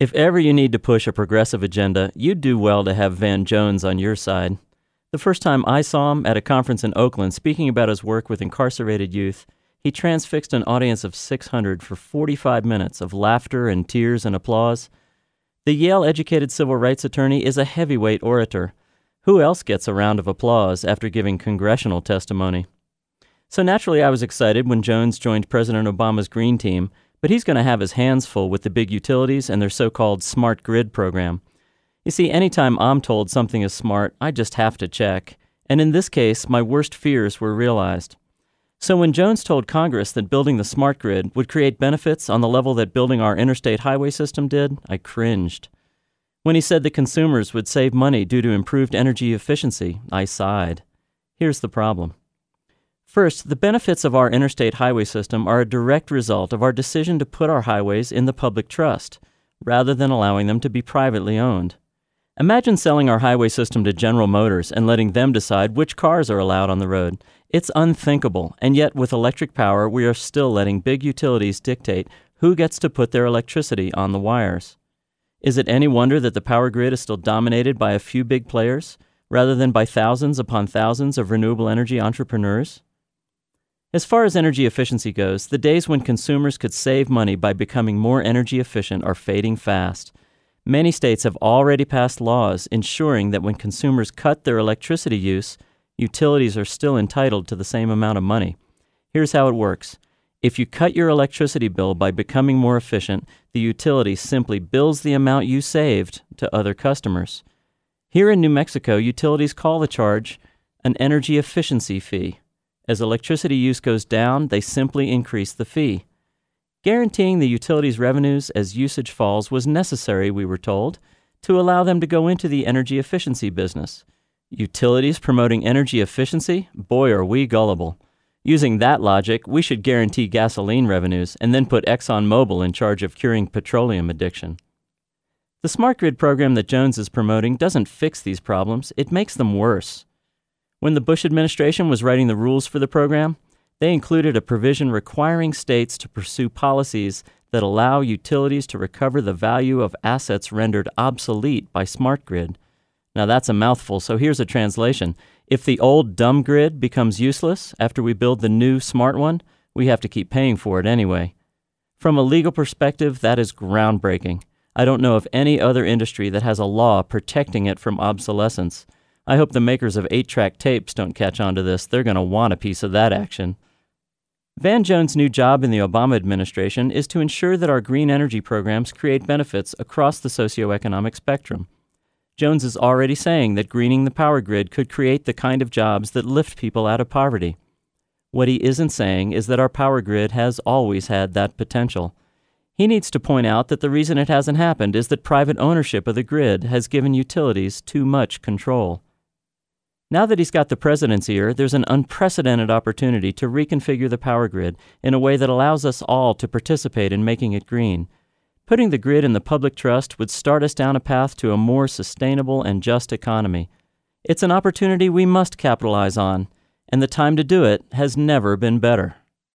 If ever you need to push a progressive agenda, you'd do well to have Van Jones on your side. The first time I saw him at a conference in Oakland speaking about his work with incarcerated youth, he transfixed an audience of 600 for 45 minutes of laughter and tears and applause. The Yale educated civil rights attorney is a heavyweight orator. Who else gets a round of applause after giving congressional testimony? So naturally, I was excited when Jones joined President Obama's Green Team, but he's going to have his hands full with the big utilities and their so called smart grid program. You see, anytime I'm told something is smart, I just have to check. And in this case, my worst fears were realized. So when Jones told Congress that building the smart grid would create benefits on the level that building our interstate highway system did, I cringed. When he said that consumers would save money due to improved energy efficiency, I sighed. Here's the problem. First, the benefits of our interstate highway system are a direct result of our decision to put our highways in the public trust, rather than allowing them to be privately owned. Imagine selling our highway system to General Motors and letting them decide which cars are allowed on the road. It's unthinkable, and yet with electric power, we are still letting big utilities dictate who gets to put their electricity on the wires. Is it any wonder that the power grid is still dominated by a few big players, rather than by thousands upon thousands of renewable energy entrepreneurs? As far as energy efficiency goes, the days when consumers could save money by becoming more energy efficient are fading fast. Many states have already passed laws ensuring that when consumers cut their electricity use, utilities are still entitled to the same amount of money. Here's how it works. If you cut your electricity bill by becoming more efficient, the utility simply bills the amount you saved to other customers. Here in New Mexico, utilities call the charge an energy efficiency fee. As electricity use goes down, they simply increase the fee. Guaranteeing the utilities' revenues as usage falls was necessary, we were told, to allow them to go into the energy efficiency business. Utilities promoting energy efficiency? Boy, are we gullible. Using that logic, we should guarantee gasoline revenues and then put ExxonMobil in charge of curing petroleum addiction. The smart grid program that Jones is promoting doesn't fix these problems, it makes them worse. When the Bush administration was writing the rules for the program, they included a provision requiring states to pursue policies that allow utilities to recover the value of assets rendered obsolete by smart grid. Now that's a mouthful, so here's a translation. If the old dumb grid becomes useless after we build the new smart one, we have to keep paying for it anyway. From a legal perspective, that is groundbreaking. I don't know of any other industry that has a law protecting it from obsolescence. I hope the makers of 8 track tapes don't catch on to this. They're going to want a piece of that action. Van Jones' new job in the Obama administration is to ensure that our green energy programs create benefits across the socioeconomic spectrum. Jones is already saying that greening the power grid could create the kind of jobs that lift people out of poverty. What he isn't saying is that our power grid has always had that potential. He needs to point out that the reason it hasn't happened is that private ownership of the grid has given utilities too much control. Now that he's got the president's ear, there's an unprecedented opportunity to reconfigure the power grid in a way that allows us all to participate in making it green. Putting the grid in the public trust would start us down a path to a more sustainable and just economy. It's an opportunity we must capitalize on, and the time to do it has never been better.